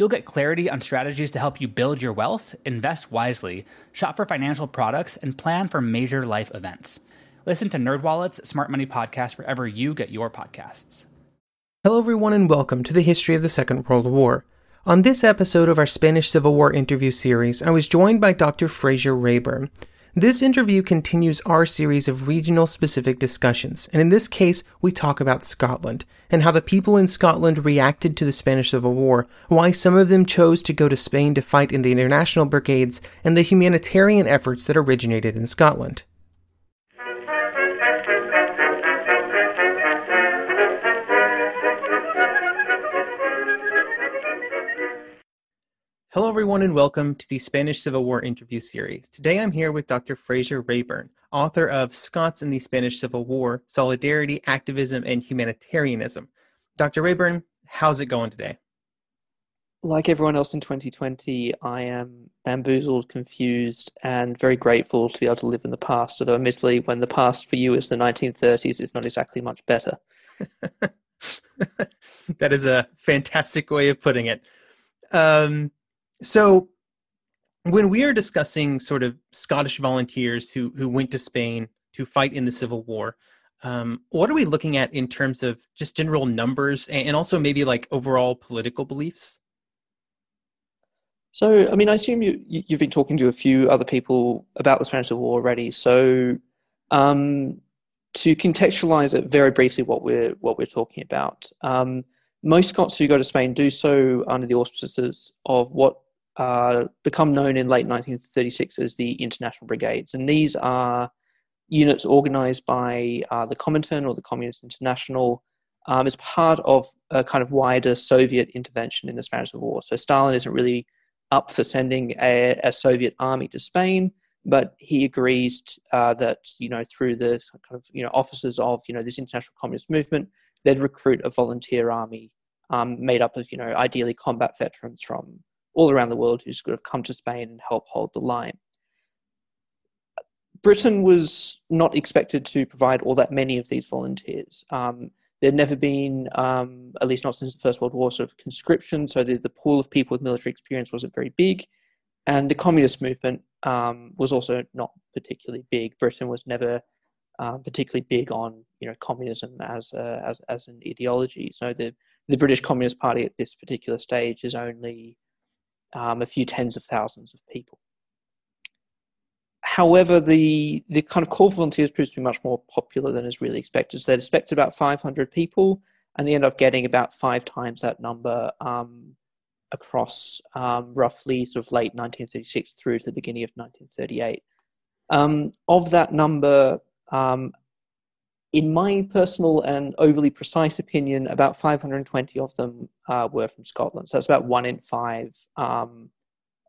You'll get clarity on strategies to help you build your wealth, invest wisely, shop for financial products, and plan for major life events. Listen to NerdWallet's Smart Money Podcast wherever you get your podcasts. Hello, everyone, and welcome to the history of the Second World War. On this episode of our Spanish Civil War interview series, I was joined by Dr. Fraser Raeburn. This interview continues our series of regional specific discussions, and in this case, we talk about Scotland and how the people in Scotland reacted to the Spanish Civil War, why some of them chose to go to Spain to fight in the international brigades, and the humanitarian efforts that originated in Scotland. Hello, everyone, and welcome to the Spanish Civil War interview series. Today I'm here with Dr. Fraser Raeburn, author of Scots in the Spanish Civil War Solidarity, Activism, and Humanitarianism. Dr. Raeburn, how's it going today? Like everyone else in 2020, I am bamboozled, confused, and very grateful to be able to live in the past. Although, admittedly, when the past for you is the 1930s, it's not exactly much better. that is a fantastic way of putting it. Um, so when we are discussing sort of Scottish volunteers who who went to Spain to fight in the Civil War, um, what are we looking at in terms of just general numbers and also maybe like overall political beliefs? So, I mean, I assume you you've been talking to a few other people about the Spanish Civil War already. So, um, to contextualize it very briefly, what we're what we're talking about. Um, most Scots who go to Spain do so under the auspices of what uh, become known in late 1936 as the International Brigades. And these are units organized by uh, the Comintern or the Communist International um, as part of a kind of wider Soviet intervention in the Spanish Civil War. So Stalin isn't really up for sending a, a Soviet army to Spain, but he agrees uh, that you know through the kind of you know officers of you know this international communist movement, they'd recruit a volunteer army um, made up of you know ideally combat veterans from all around the world who sort of come to Spain and help hold the line. Britain was not expected to provide all that many of these volunteers. Um, there had never been, um, at least not since the First World War, sort of conscription, so the, the pool of people with military experience wasn't very big. And the communist movement um, was also not particularly big. Britain was never uh, particularly big on you know communism as, a, as as an ideology. So the the British Communist Party at this particular stage is only um, a few tens of thousands of people. However, the, the kind of call for volunteers proves to be much more popular than is really expected. So they expected about 500 people, and they end up getting about five times that number um, across um, roughly sort of late 1936 through to the beginning of 1938. Um, of that number, um, in my personal and overly precise opinion, about 520 of them uh, were from Scotland. So that's about one in five um,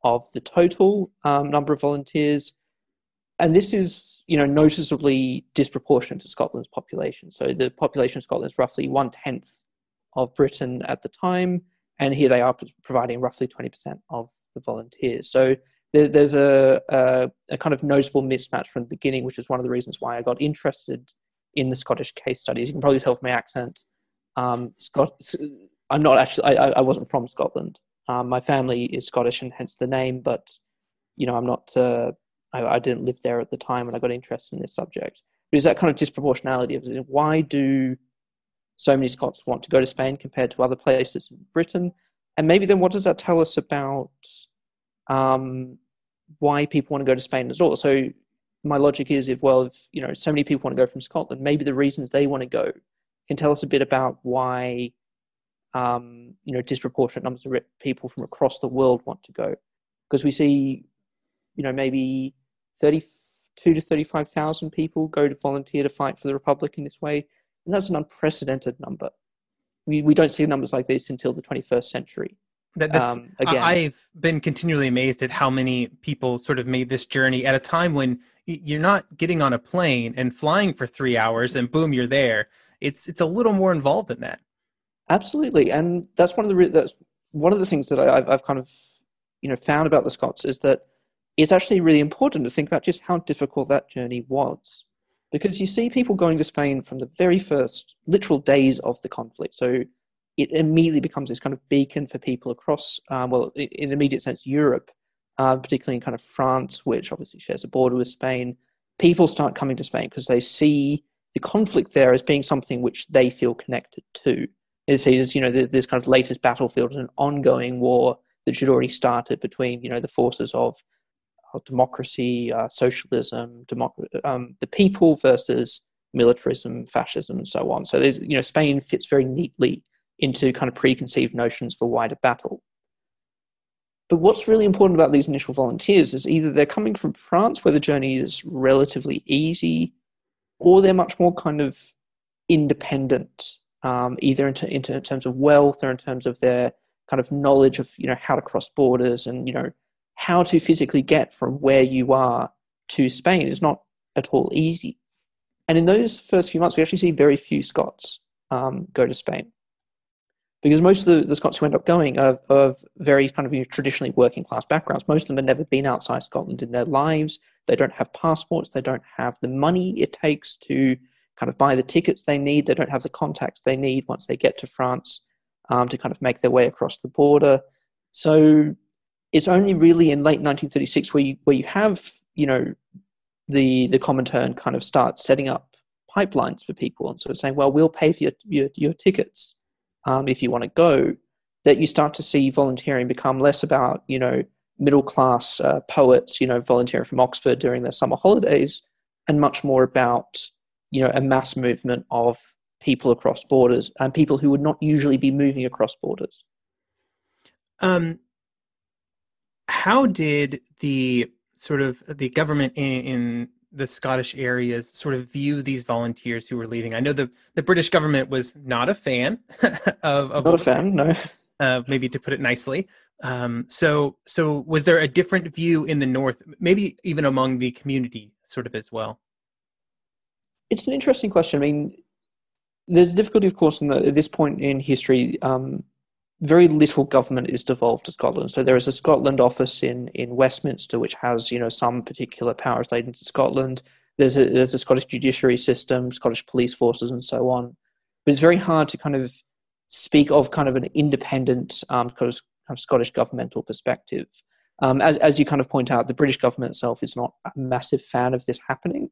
of the total um, number of volunteers. And this is, you know, noticeably disproportionate to Scotland's population. So the population of Scotland is roughly one tenth of Britain at the time, and here they are providing roughly 20% of the volunteers. So there, there's a, a, a kind of noticeable mismatch from the beginning, which is one of the reasons why I got interested in the Scottish case studies. You can probably tell from my accent. Um, Scot- I'm not actually. I, I wasn't from Scotland. Um, my family is Scottish, and hence the name. But you know, I'm not. Uh, I, I, didn't live there at the time, and I got interested in this subject. But is that kind of disproportionality of why do so many Scots want to go to Spain compared to other places in Britain? And maybe then, what does that tell us about um, why people want to go to Spain at all. So my logic is if well if you know so many people want to go from Scotland, maybe the reasons they want to go can tell us a bit about why um, you know disproportionate numbers of people from across the world want to go. Because we see you know maybe 32 to 35,000 people go to volunteer to fight for the republic in this way and that's an unprecedented number. We, we don't see numbers like this until the 21st century that, that's, um, again, I've been continually amazed at how many people sort of made this journey at a time when you're not getting on a plane and flying for three hours and boom, you're there. It's it's a little more involved than that. Absolutely, and that's one of the that's one of the things that I, have I've kind of you know found about the Scots is that it's actually really important to think about just how difficult that journey was, because you see people going to Spain from the very first literal days of the conflict. So it immediately becomes this kind of beacon for people across, um, well, in immediate sense, Europe, uh, particularly in kind of France, which obviously shares a border with Spain. People start coming to Spain because they see the conflict there as being something which they feel connected to. See as you know this kind of latest battlefield, an ongoing war that should already started between you know the forces of, of democracy, uh, socialism, democ- um, the people versus militarism, fascism, and so on. So there's you know Spain fits very neatly into kind of preconceived notions for wider battle. But what's really important about these initial volunteers is either they're coming from France, where the journey is relatively easy, or they're much more kind of independent, um, either in, t- in, terms of wealth or in terms of their kind of knowledge of you know how to cross borders and you know how to physically get from where you are to Spain is not at all easy. And in those first few months, we actually see very few Scots um, go to Spain because most of the, the Scots who end up going are of very kind of you know, traditionally working class backgrounds. Most of them have never been outside Scotland in their lives. They don't have passports. They don't have the money it takes to kind of buy the tickets they need. They don't have the contacts they need once they get to France um, to kind of make their way across the border. So it's only really in late 1936 where you, where you have you know the the Comintern kind of start setting up pipelines for people and sort of saying, well, we'll pay for your your, your tickets um, if you want to go, that you start to see volunteering become less about, you know, middle class uh, poets, you know, volunteering from Oxford during their summer holidays, and much more about, you know, a mass movement of people across borders and people who would not usually be moving across borders. Um, how did the sort of the government in, in the Scottish areas sort of view these volunteers who were leaving? I know the, the British government was not a fan of, of not a fan, no. Uh, maybe to put it nicely. Um, so, so was there a different view in the north, maybe even among the community, sort of as well? It's an interesting question. I mean, there's a difficulty, of course, in the, at this point in history. Um, very little government is devolved to Scotland. So there is a Scotland office in, in Westminster, which has you know some particular powers laid into Scotland. There's a, there's a Scottish judiciary system, Scottish police forces, and so on. But it's very hard to kind of speak of kind of an independent um, kind of Scottish governmental perspective. Um, as, as you kind of point out, the British government itself is not a massive fan of this happening.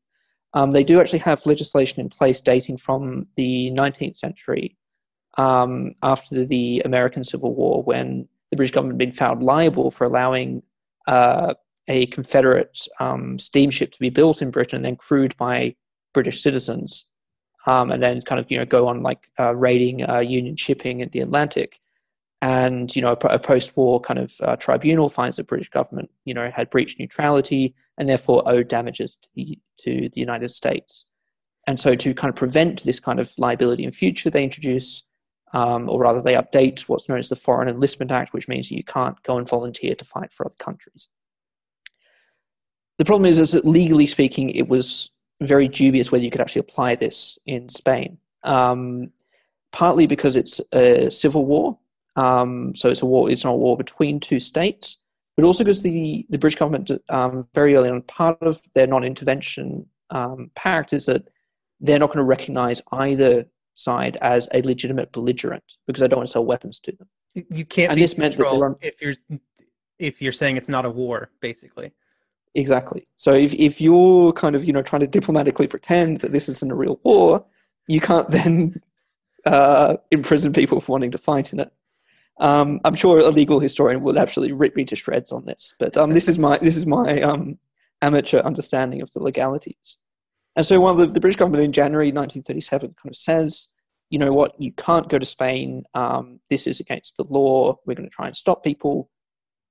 Um, they do actually have legislation in place dating from the 19th century um, after the American Civil War when the British government had been found liable for allowing uh, a Confederate um, steamship to be built in Britain and then crewed by British citizens, um, and then kind of you know go on like uh, raiding uh, Union shipping in the Atlantic. And you know a, a post-war kind of uh, tribunal finds the British government you know had breached neutrality and therefore owed damages to the to the United States. And so to kind of prevent this kind of liability in future, they introduce um, or rather, they update what's known as the Foreign Enlistment Act, which means you can't go and volunteer to fight for other countries. The problem is, is that legally speaking, it was very dubious whether you could actually apply this in Spain. Um, partly because it's a civil war, um, so it's a war. It's not a war between two states, but also because the the British government um, very early on part of their non-intervention um, pact is that they're not going to recognise either side as a legitimate belligerent because I don't want to sell weapons to them. You can't and this meant that on, if you're if you're saying it's not a war, basically. Exactly. So if if you're kind of you know trying to diplomatically pretend that this isn't a real war, you can't then uh, imprison people for wanting to fight in it. Um, I'm sure a legal historian will absolutely rip me to shreds on this, but um, this is my this is my um, amateur understanding of the legalities. And so, while the, the, British government in January 1937 kind of says, you know what, you can't go to Spain. Um, this is against the law. We're going to try and stop people.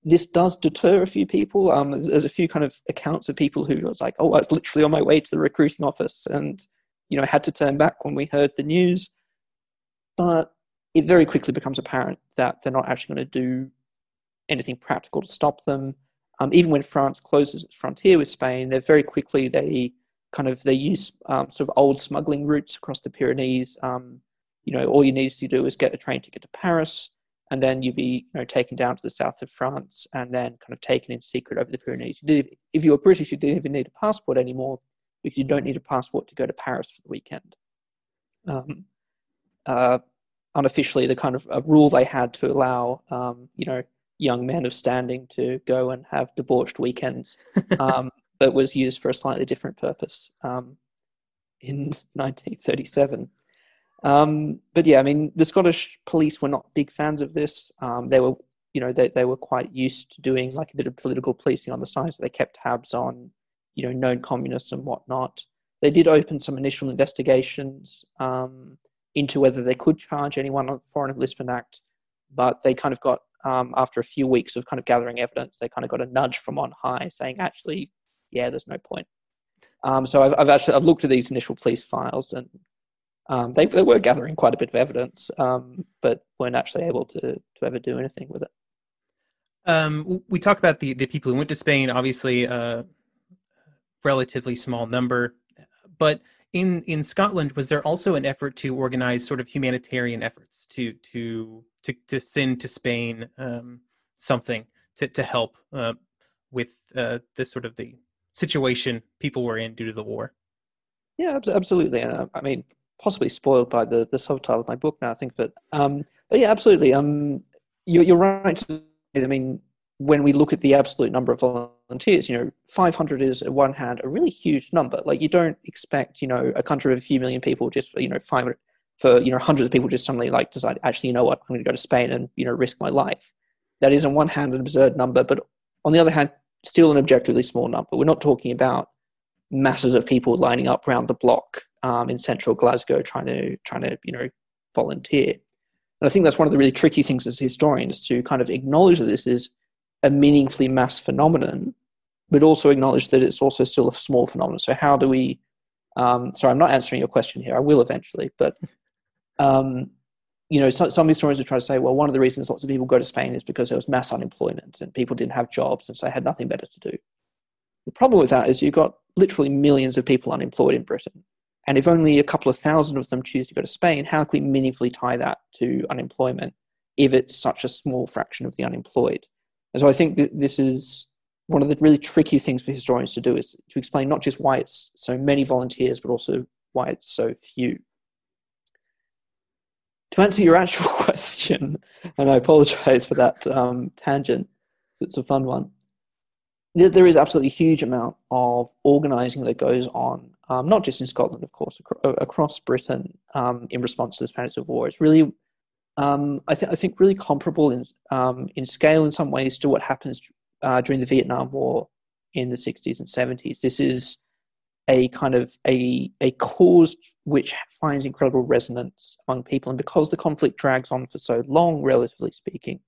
This does deter a few people. Um, there's, there's, a few kind of accounts of people who was like, oh, I was literally on my way to the recruiting office and you know had to turn back when we heard the news. But it very quickly becomes apparent that they're not actually going to do anything practical to stop them. Um, even when France closes its frontier with Spain, they very quickly they kind of they use um, sort of old smuggling routes across the Pyrenees. Um, you know, all you need to do is get a train ticket to Paris, and then you'd be you know taken down to the south of France, and then kind of taken in secret over the Pyrenees. You did, if you were British, you didn't even need a passport anymore because you don't need a passport to go to Paris for the weekend. Um, uh, unofficially the kind of a rule they had to allow um, you know young men of standing to go and have debauched weekends um, but was used for a slightly different purpose um, in 1937 um, but yeah i mean the scottish police were not big fans of this. Um, they were you know they, they were quite used to doing like a bit of political policing on the side so they kept tabs on you know known communists and whatnot. They did open some initial investigations um, into whether they could charge anyone on the Foreign Enlistment Act, but they kind of got um, after a few weeks of kind of gathering evidence, they kind of got a nudge from on high saying, actually, yeah, there's no point. Um, so I've, I've, actually I've looked at these initial police files and um, they, they were gathering quite a bit of evidence, um, but weren't actually able to to ever do anything with it. Um, we talk about the the people who went to Spain, obviously a uh, relatively small number, but in in Scotland, was there also an effort to organize sort of humanitarian efforts to to to, to send to Spain um, something to to help uh, with uh, the sort of the situation people were in due to the war? Yeah, absolutely. Uh, I mean, possibly spoiled by the the subtitle of my book now. I think, but um, but yeah, absolutely. Um, you're, you're right. I mean, when we look at the absolute number of volunteers, you know, 500 is at one hand a really huge number. Like you don't expect, you know, a country of a few million people just, you know, 500 for, you know, hundreds of people just suddenly like decide, actually, you know what, I'm going to go to Spain and, you know, risk my life. That is on one hand an absurd number, but on the other hand, still an objectively small number. We're not talking about masses of people lining up around the block um, in central Glasgow trying to, trying to, you know, volunteer. And I think that's one of the really tricky things as historians to kind of acknowledge that this is a meaningfully mass phenomenon, but also acknowledge that it's also still a small phenomenon. So how do we? Um, sorry, I'm not answering your question here. I will eventually, but um, you know, some, some historians are trying to say, well, one of the reasons lots of people go to Spain is because there was mass unemployment and people didn't have jobs, and so had nothing better to do. The problem with that is you've got literally millions of people unemployed in Britain. And if only a couple of thousand of them choose to go to Spain, how can we meaningfully tie that to unemployment if it's such a small fraction of the unemployed? And so I think that this is one of the really tricky things for historians to do is to explain not just why it's so many volunteers, but also why it's so few. To answer your actual question, and I apologize for that um, tangent, it's a fun one. There is absolutely a huge amount of organising that goes on, um, not just in Scotland, of course, across Britain um, in response to the Spanish Civil War. It's really um, I, th- I, think really comparable in um, in scale in some ways to what happens uh, during the Vietnam War in the 60s and 70s. This is a kind of a a cause which finds incredible resonance among people, and because the conflict drags on for so long, relatively speaking,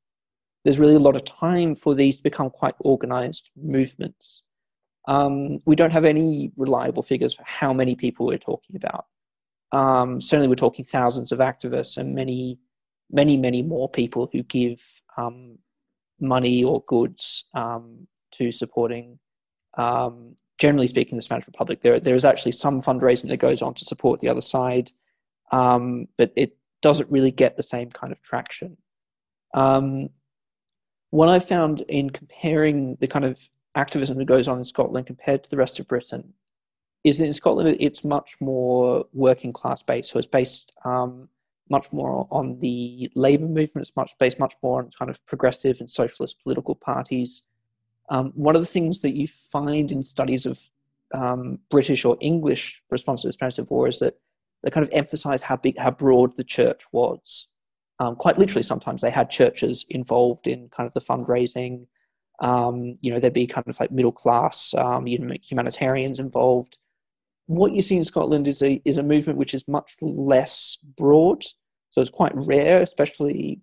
there's really a lot of time for these to become quite organized movements. Um, we don't have any reliable figures for how many people we're talking about. Um, certainly, we're talking thousands of activists and many many, many more people who give um, money or goods um, to supporting, um, generally speaking, the Spanish Republic. There, there is actually some fundraising that goes on to support the other side, um, but it doesn't really get the same kind of traction. Um, what I found in comparing the kind of activism that goes on in Scotland compared to the rest of Britain is that in Scotland it's much more working class based. So it's based um, much more on the labor movement. It's much based much more on kind of progressive and socialist political parties. Um, one of the things that you find in studies of um, British or English response to the Spanish Civil War is that they kind of emphasize how big, how broad the church was. um, quite literally sometimes they had churches involved in kind of the fundraising. Um, you know, there'd be kind of like middle class um, humanitarians involved. What you see in Scotland is a is a movement which is much less broad, so it's quite rare, especially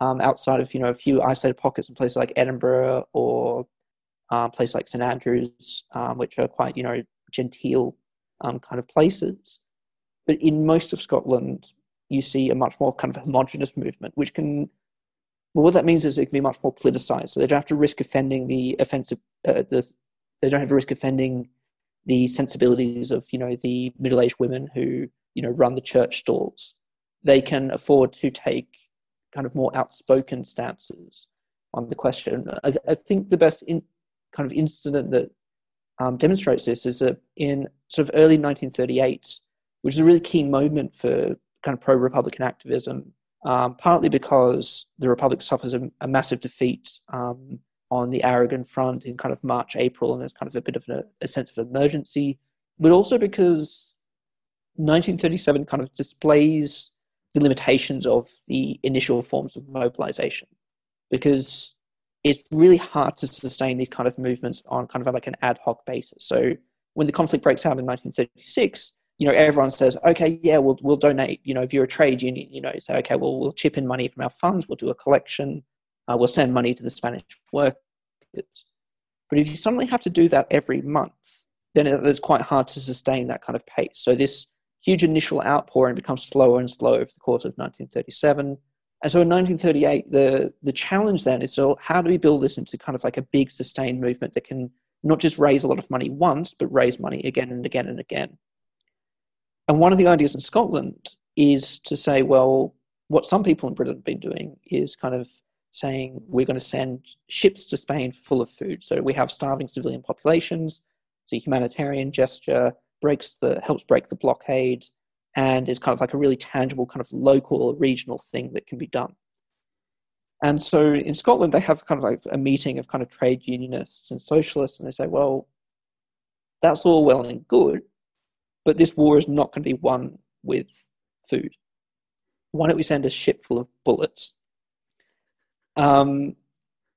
um, outside of you know a few isolated pockets in places like Edinburgh or um, places like St Andrews, um, which are quite you know genteel um, kind of places. But in most of Scotland, you see a much more kind of homogenous movement, which can well, what that means is it can be much more politicized. So they don't have to risk offending the offensive. Uh, the, they don't have to risk offending the sensibilities of you know the middle-aged women who you know run the church stalls. They can afford to take kind of more outspoken stances on the question. I, I think the best in, kind of incident that um, demonstrates this is that in sort of early 1938, which is a really key moment for kind of pro-Republican activism, um, partly because the Republic suffers a, a massive defeat um, on the Aragon front in kind of March, April, and there's kind of a bit of a, a sense of emergency, but also because 1937 kind of displays the limitations of the initial forms of mobilization because it's really hard to sustain these kind of movements on kind of like an ad hoc basis. So when the conflict breaks out in 1936, you know, everyone says, okay, yeah, we'll we'll donate. You know, if you're a trade union, you know, say, okay, well, we'll chip in money from our funds, we'll do a collection, uh, we'll send money to the Spanish workers. But if you suddenly have to do that every month, then it's quite hard to sustain that kind of pace. So this huge initial outpouring becomes slower and slower over the course of 1937. And so in 1938, the, the challenge then is so how do we build this into kind of like a big sustained movement that can not just raise a lot of money once, but raise money again and again and again. And one of the ideas in Scotland is to say, well, what some people in Britain have been doing is kind of saying we're going to send ships to Spain full of food. So we have starving civilian populations. It's a humanitarian gesture, breaks the helps break the blockade, and is kind of like a really tangible kind of local or regional thing that can be done. And so in Scotland, they have kind of like a meeting of kind of trade unionists and socialists, and they say, well, that's all well and good, but this war is not going to be won with food. Why don't we send a ship full of bullets? Um,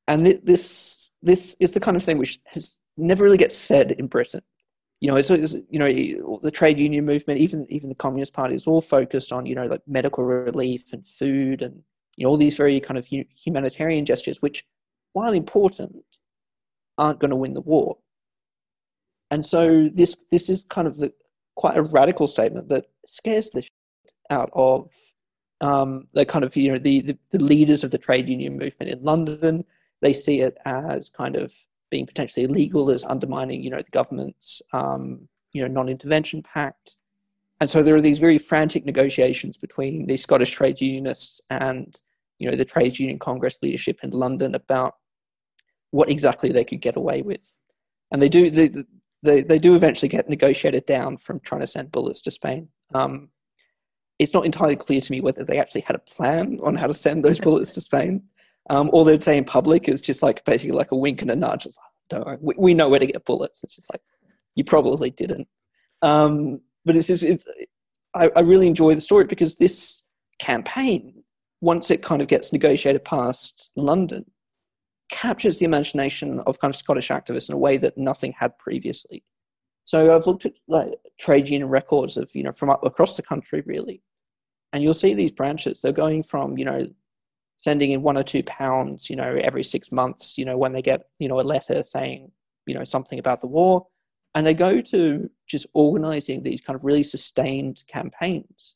and th- this this is the kind of thing which has never really gets said in Britain. You know, it's, it's, you know the trade union movement, even even the Communist Party, is all focused on you know like medical relief and food and you know all these very kind of humanitarian gestures, which, while important, aren't going to win the war. And so this this is kind of the quite a radical statement that scares the shit out of um, the kind of you know the, the, the leaders of the trade union movement in London. They see it as kind of being potentially illegal, as undermining you know the government's um, you know non-intervention pact. And so there are these very frantic negotiations between the Scottish trade unionists and you know the trade union congress leadership in London about what exactly they could get away with. And they do the, they, they do eventually get negotiated down from trying to send bullets to Spain. Um, it's not entirely clear to me whether they actually had a plan on how to send those bullets to Spain. Um, all they'd say in public is just like basically like a wink and a nudge. It's like, don't we, we know where to get bullets. It's just like, you probably didn't. Um, but it's just, it's, I, I really enjoy the story because this campaign, once it kind of gets negotiated past London, captures the imagination of kind of Scottish activists in a way that nothing had previously. So I've looked at like trade union records of you know from across the country really, and you'll see these branches. They're going from you know sending in one or two pounds you know every six months you know when they get you know a letter saying you know something about the war, and they go to just organising these kind of really sustained campaigns.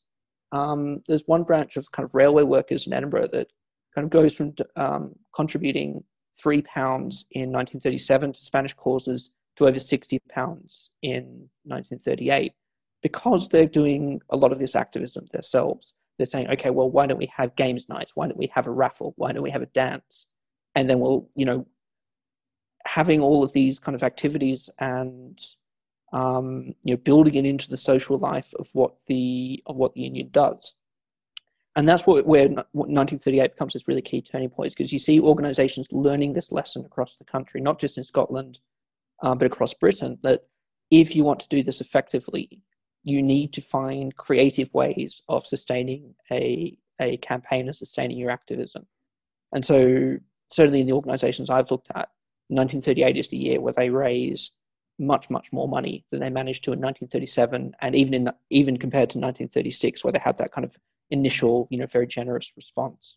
Um, there's one branch of kind of railway workers in Edinburgh that kind of goes from um, contributing three pounds in 1937 to Spanish causes to over 60 pounds in 1938 because they're doing a lot of this activism themselves. They're saying, okay, well, why don't we have games nights? Why don't we have a raffle? Why don't we have a dance? And then we'll, you know, having all of these kind of activities and um, you know building it into the social life of what the of what the union does and that's what, where 1938 becomes this really key turning point because you see organizations learning this lesson across the country not just in scotland um, but across britain that if you want to do this effectively you need to find creative ways of sustaining a, a campaign of sustaining your activism. And so, certainly in the organizations I've looked at, 1938 is the year where they raise much, much more money than they managed to in 1937, and even in even compared to 1936, where they had that kind of initial, you know, very generous response.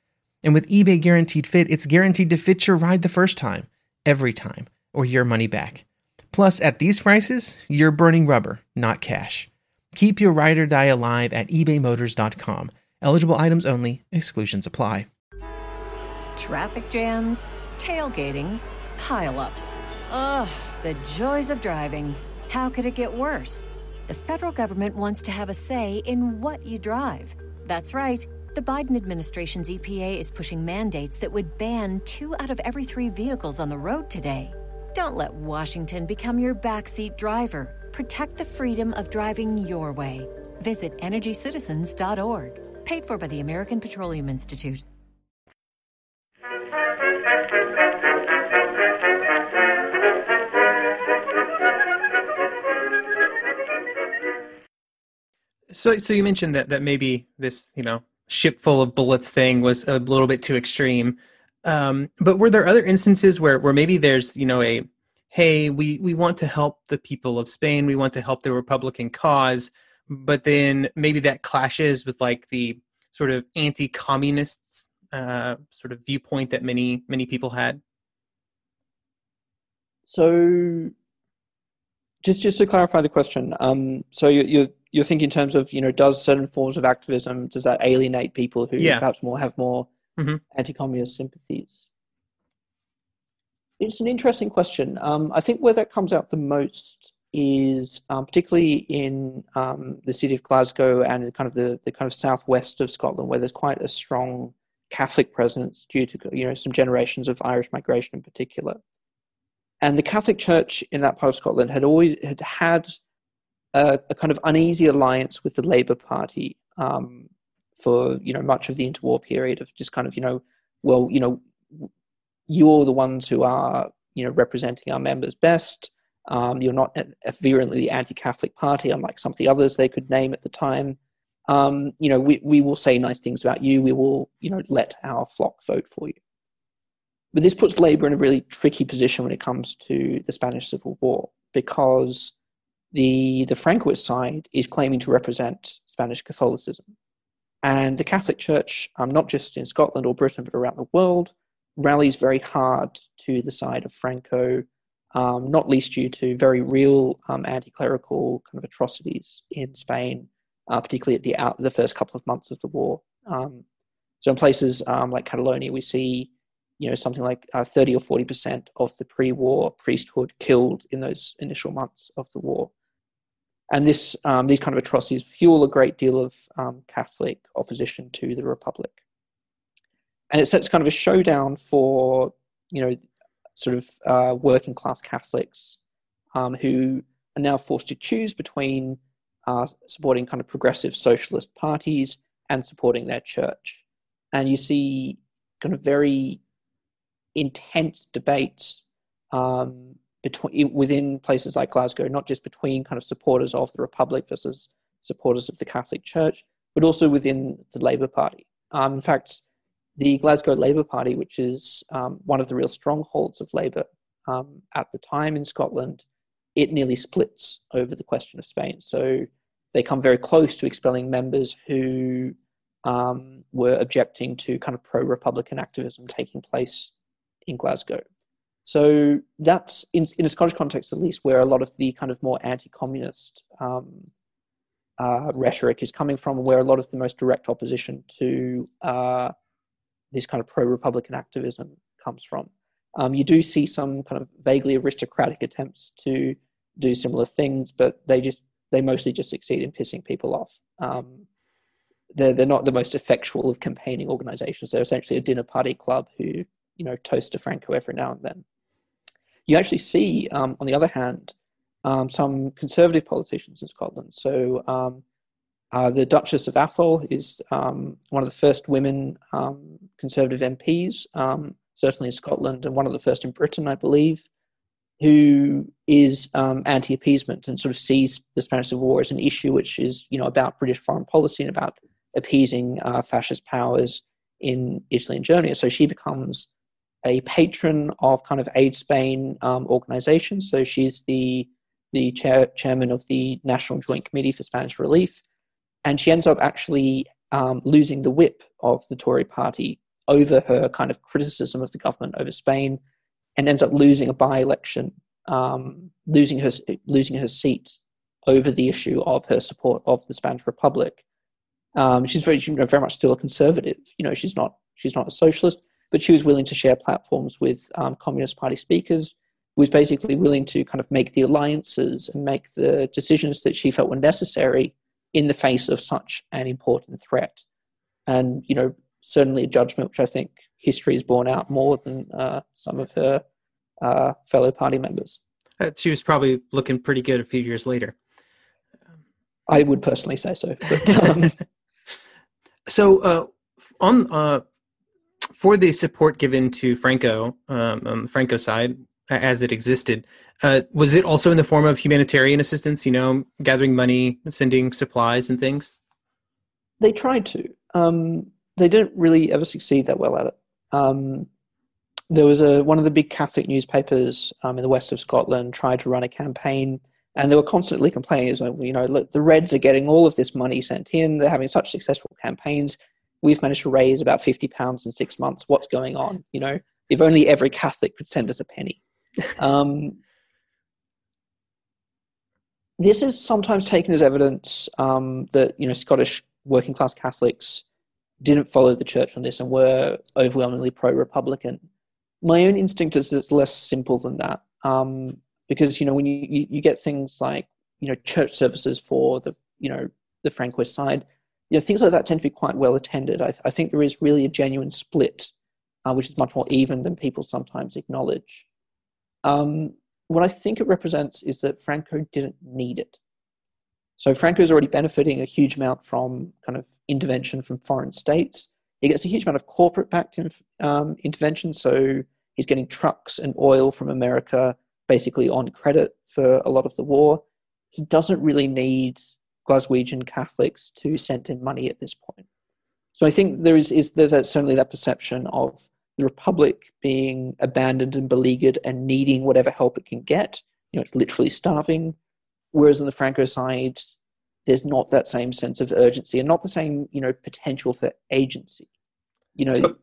And with eBay Guaranteed Fit, it's guaranteed to fit your ride the first time, every time, or your money back. Plus, at these prices, you're burning rubber, not cash. Keep your ride or die alive at ebaymotors.com. Eligible items only, exclusions apply traffic jams, tailgating, pileups. Ugh, the joys of driving. How could it get worse? The federal government wants to have a say in what you drive. That's right. The Biden administration's EPA is pushing mandates that would ban two out of every three vehicles on the road today. Don't let Washington become your backseat driver. Protect the freedom of driving your way. Visit EnergyCitizens.org. Paid for by the American Petroleum Institute. So, so you mentioned that that maybe this, you know, ship full of bullets thing was a little bit too extreme. Um, but were there other instances where where maybe there's, you know, a hey, we we want to help the people of Spain, we want to help the Republican cause, but then maybe that clashes with like the sort of anti-communists uh, sort of viewpoint that many many people had. So, just just to clarify the question, um, so you, you're you're thinking in terms of you know does certain forms of activism does that alienate people who yeah. perhaps more have more mm-hmm. anti-communist sympathies it's an interesting question um, i think where that comes out the most is um, particularly in um, the city of glasgow and kind of the, the kind of southwest of scotland where there's quite a strong catholic presence due to you know some generations of irish migration in particular and the catholic church in that part of scotland had always had had a, a kind of uneasy alliance with the Labour Party um, for you know much of the interwar period of just kind of you know well you know you're the ones who are you know representing our members best. Um, you're not a, virulently anti-Catholic party, unlike some of the others they could name at the time. Um, you know, we, we will say nice things about you. We will, you know, let our flock vote for you. But this puts Labour in a really tricky position when it comes to the Spanish Civil War because the, the Francoist side is claiming to represent Spanish Catholicism. And the Catholic Church, um, not just in Scotland or Britain, but around the world, rallies very hard to the side of Franco, um, not least due to very real um, anti clerical kind of atrocities in Spain, uh, particularly at the, out, the first couple of months of the war. Um, so in places um, like Catalonia, we see you know something like uh, 30 or 40 percent of the pre-war priesthood killed in those initial months of the war and this, um, these kind of atrocities fuel a great deal of um, Catholic opposition to the Republic. And it sets kind of a showdown for, you know, sort of uh, working class Catholics um, who are now forced to choose between uh, supporting kind of progressive socialist parties and supporting their church. And you see kind of very intense debates um, between within places like Glasgow, not just between kind of supporters of the Republic versus supporters of the Catholic Church, but also within the Labour Party. Um, in fact, the Glasgow Labour Party, which is um, one of the real strongholds of Labour um, at the time in Scotland, it nearly splits over the question of Spain. So they come very close to expelling members who um, were objecting to kind of pro Republican activism taking place in Glasgow. So that's in, in a Scottish context, at least, where a lot of the kind of more anti-communist um, uh, rhetoric is coming from, where a lot of the most direct opposition to uh, this kind of pro-republican activism comes from. Um, you do see some kind of vaguely aristocratic attempts to do similar things, but they just they mostly just succeed in pissing people off. Um, they're they're not the most effectual of campaigning organizations. They're essentially a dinner party club who you know toast to Franco every now and then. You actually see, um, on the other hand, um, some conservative politicians in Scotland. So um, uh, the Duchess of Atholl is um, one of the first women um, conservative MPs, um, certainly in Scotland, and one of the first in Britain, I believe, who is anti-appeasement and sort of sees the Spanish Civil War as an issue which is, you know, about British foreign policy and about appeasing uh, fascist powers in Italy and Germany. So she becomes a patron of kind of Aid Spain um, organizations. So she's the the chair, chairman of the National Joint Committee for Spanish Relief, and she ends up actually um, losing the whip of the Tory party over her kind of criticism of the government over Spain, and ends up losing a by-election, um, losing her losing her seat over the issue of her support of the Spanish Republic. Um, she's very, very much still a conservative. You know, she's not she's not a socialist, but she was willing to share platforms with um, Communist Party speakers. Was basically willing to kind of make the alliances and make the decisions that she felt were necessary in the face of such an important threat. And you know, certainly a judgment which I think history has borne out more than uh, some of her uh, fellow party members. Uh, she was probably looking pretty good a few years later. I would personally say so. But, um, so uh, on uh, for the support given to Franco um, on the Franco side as it existed, uh, was it also in the form of humanitarian assistance? You know, gathering money, sending supplies, and things. They tried to. Um, they didn't really ever succeed that well at it. Um, there was a one of the big Catholic newspapers um, in the west of Scotland tried to run a campaign and they were constantly complaining, you know, look, the Reds are getting all of this money sent in. They're having such successful campaigns. We've managed to raise about fifty pounds in six months. What's going on? You know, if only every Catholic could send us a penny. Um, this is sometimes taken as evidence um, that you know Scottish working class Catholics didn't follow the church on this and were overwhelmingly pro-republican. My own instinct is it's less simple than that. Um, because you know when you, you, you get things like you know church services for the you know the Franquist side, you know things like that tend to be quite well attended. I, I think there is really a genuine split, uh, which is much more even than people sometimes acknowledge. Um, what I think it represents is that Franco didn't need it. So Franco is already benefiting a huge amount from kind of intervention from foreign states. He gets a huge amount of corporate-backed um, intervention. So he's getting trucks and oil from America basically on credit for a lot of the war. He doesn't really need Glaswegian Catholics to send in money at this point. So I think there is, is there's certainly that perception of the Republic being abandoned and beleaguered and needing whatever help it can get. You know, it's literally starving. Whereas on the Franco side, there's not that same sense of urgency and not the same, you know, potential for agency. You know, so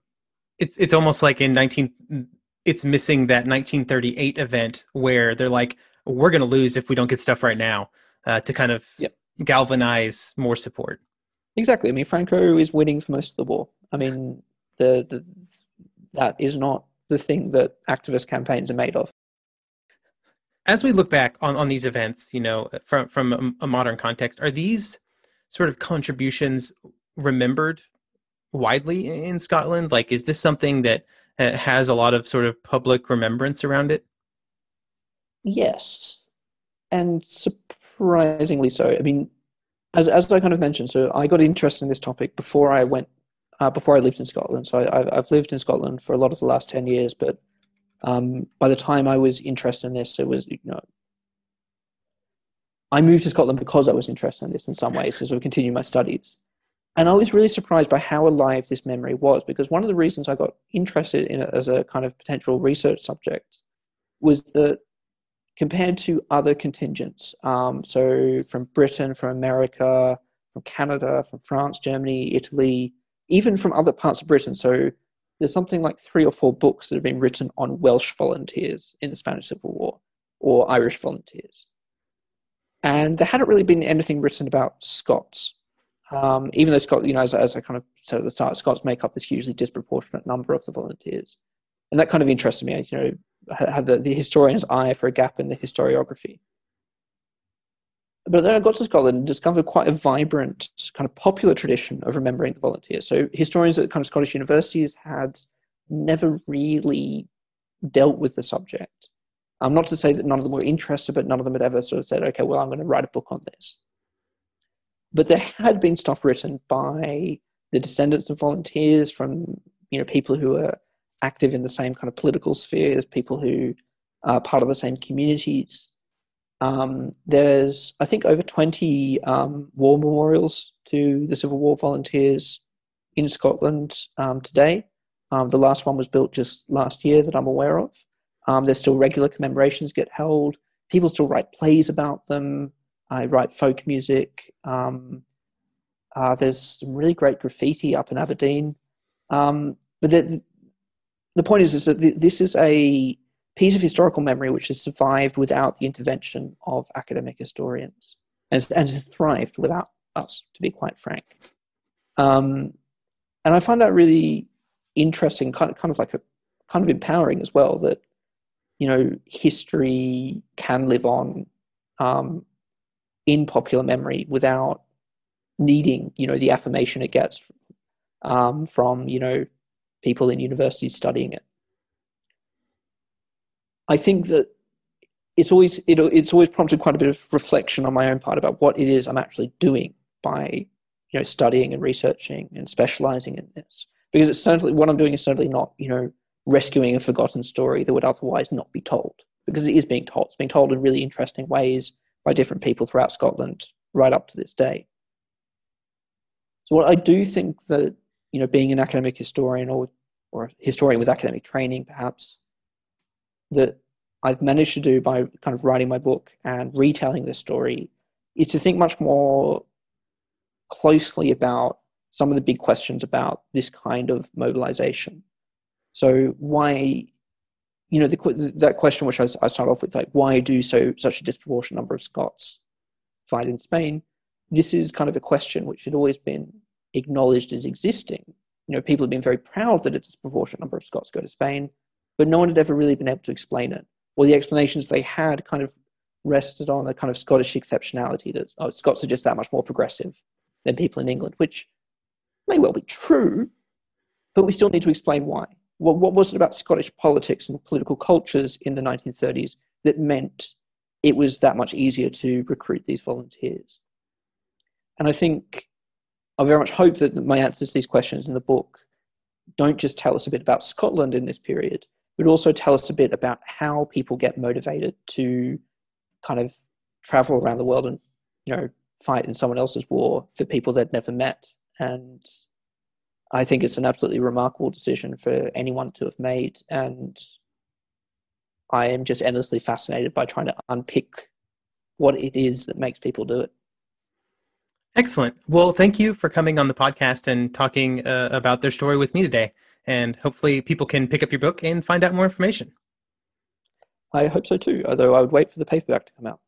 it's it's almost like in 19 it's missing that 1938 event where they're like, we're going to lose if we don't get stuff right now uh, to kind of yep. Galvanize more support. Exactly. I mean, Franco is winning for most of the war. I mean, the, the that is not the thing that activist campaigns are made of. As we look back on, on these events, you know, from from a, a modern context, are these sort of contributions remembered widely in Scotland? Like, is this something that uh, has a lot of sort of public remembrance around it? Yes, and surprisingly so. I mean, as as I kind of mentioned, so I got interested in this topic before I went, uh, before I lived in Scotland. So I, have lived in Scotland for a lot of the last ten years, but um, by the time I was interested in this, it was you know. I moved to Scotland because I was interested in this in some ways, to sort of continue my studies. And I was really surprised by how alive this memory was because one of the reasons I got interested in it as a kind of potential research subject was that compared to other contingents, um, so from Britain, from America, from Canada, from France, Germany, Italy, even from other parts of Britain. So there's something like three or four books that have been written on Welsh volunteers in the Spanish Civil War or Irish volunteers. And there hadn't really been anything written about Scots. Um, even though Scots, you know, as, as, I kind of said at the start, Scots make up this hugely disproportionate number of the volunteers, and that kind of interested me. You know, had the, the historian's eye for a gap in the historiography. but then I got to Scotland and discovered quite a vibrant, kind of popular tradition of remembering the volunteers. So historians at kind of Scottish universities had never really dealt with the subject. Um, not to say that none of them were interested, but none of them had ever sort of said, okay, well, I'm going to write a book on this. But there had been stuff written by the descendants of volunteers from, you know, people who are active in the same kind of political spheres, people who are part of the same communities. Um, there's, I think, over 20 um, war memorials to the Civil War volunteers in Scotland um, today. Um, the last one was built just last year that I'm aware of. Um, there's still regular commemorations get held. People still write plays about them. I write folk music. Um, uh, there's some really great graffiti up in Aberdeen. but the, the point is, is that this is a piece of historical memory which has survived without the intervention of academic historians and, and has thrived without us, to be quite frank. Um, and I find that really interesting, kind of, kind of like a kind of empowering as well. That you know, history can live on um, in popular memory without needing, you know, the affirmation it gets um, from you know people in universities studying it. I think that it's always it, it's always prompted quite a bit of reflection on my own part about what it is I'm actually doing by you know studying and researching and specializing in this because it's certainly what I'm doing is certainly not you know rescuing a forgotten story that would otherwise not be told because it is being told. It's being told in really interesting ways by different people throughout Scotland right up to this day. So what I do think that you know being an academic historian or or historian with academic training perhaps that I've managed to do by kind of writing my book and retelling the story is to think much more closely about some of the big questions about this kind of mobilization. So why, you know, the, that question which I, I start off with, like, why do so such a disproportionate number of Scots fight in Spain? This is kind of a question which had always been acknowledged as existing. You know, people have been very proud that a disproportionate number of Scots go to Spain, but no one had ever really been able to explain it. Or the explanations they had kind of rested on a kind of Scottish exceptionality that oh, Scots are just that much more progressive than people in England, which may well be true, but we still need to explain why. What, what was it about Scottish politics and political cultures in the 1930s that meant it was that much easier to recruit these volunteers? And I think I very much hope that my answers to these questions in the book don't just tell us a bit about Scotland in this period, but also tell us a bit about how people get motivated to kind of travel around the world and you know fight in someone else's war for people they'd never met. And i think it's an absolutely remarkable decision for anyone to have made. And i am just endlessly fascinated by trying to unpick what it is that makes people do it excellent well thank you for coming on the podcast and talking uh, about their story with me today and hopefully people can pick up your book and find out more information. I hope so too, although I would wait for the paperback to come out.